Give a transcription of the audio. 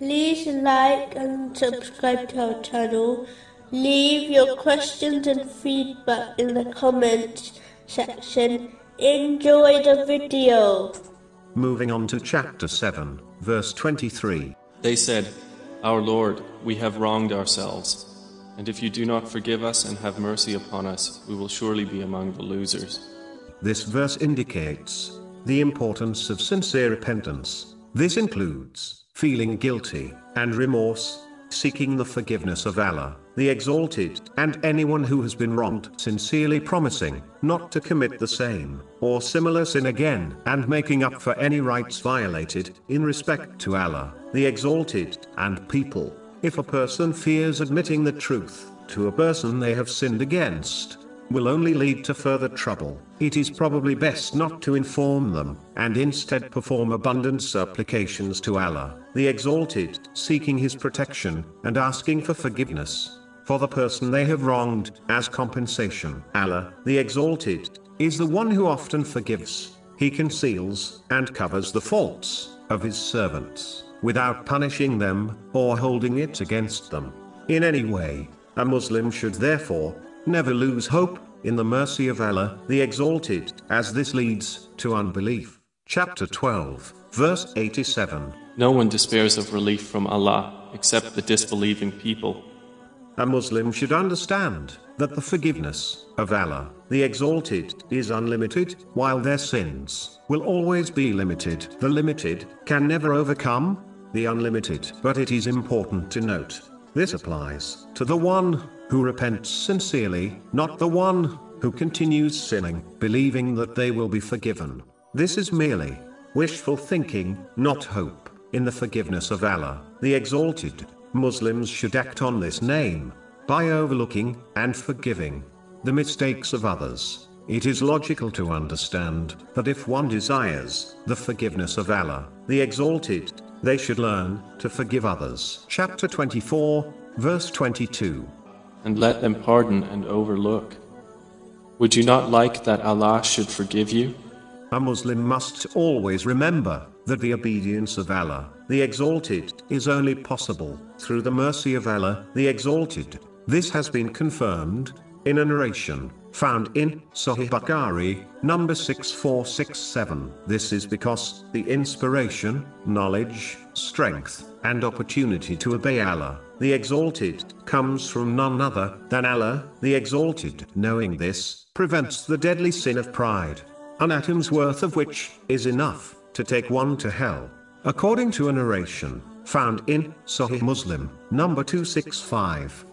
like and subscribe to our channel. Leave your questions and feedback in the comments section. Enjoy the video. Moving on to chapter 7, verse 23. They said, Our Lord, we have wronged ourselves. And if you do not forgive us and have mercy upon us, we will surely be among the losers. This verse indicates the importance of sincere repentance. This includes feeling guilty and remorse, seeking the forgiveness of Allah, the Exalted, and anyone who has been wronged, sincerely promising not to commit the same or similar sin again, and making up for any rights violated in respect to Allah, the Exalted, and people. If a person fears admitting the truth to a person they have sinned against, will only lead to further trouble. It is probably best not to inform them, and instead perform abundant supplications to Allah, the Exalted, seeking His protection, and asking for forgiveness for the person they have wronged, as compensation. Allah, the Exalted, is the one who often forgives. He conceals and covers the faults of His servants, without punishing them or holding it against them in any way. A Muslim should therefore never lose hope in the mercy of Allah, the Exalted, as this leads to unbelief. Chapter 12, verse 87. No one despairs of relief from Allah except the disbelieving people. A Muslim should understand that the forgiveness of Allah, the Exalted, is unlimited, while their sins will always be limited. The limited can never overcome the unlimited. But it is important to note this applies to the one who repents sincerely, not the one who continues sinning, believing that they will be forgiven. This is merely wishful thinking, not hope, in the forgiveness of Allah, the Exalted. Muslims should act on this name by overlooking and forgiving the mistakes of others. It is logical to understand that if one desires the forgiveness of Allah, the Exalted, they should learn to forgive others. Chapter 24, verse 22 and let them pardon and overlook. Would you not like that Allah should forgive you? A Muslim must always remember that the obedience of Allah, the Exalted, is only possible through the mercy of Allah, the Exalted. This has been confirmed in a narration found in Sahih Bukhari, number 6467. This is because the inspiration, knowledge, strength, and opportunity to obey Allah, the Exalted, comes from none other than Allah, the Exalted. Knowing this, prevents the deadly sin of pride, an atom's worth of which is enough to take one to hell. According to a narration found in Sahih Muslim, number 265.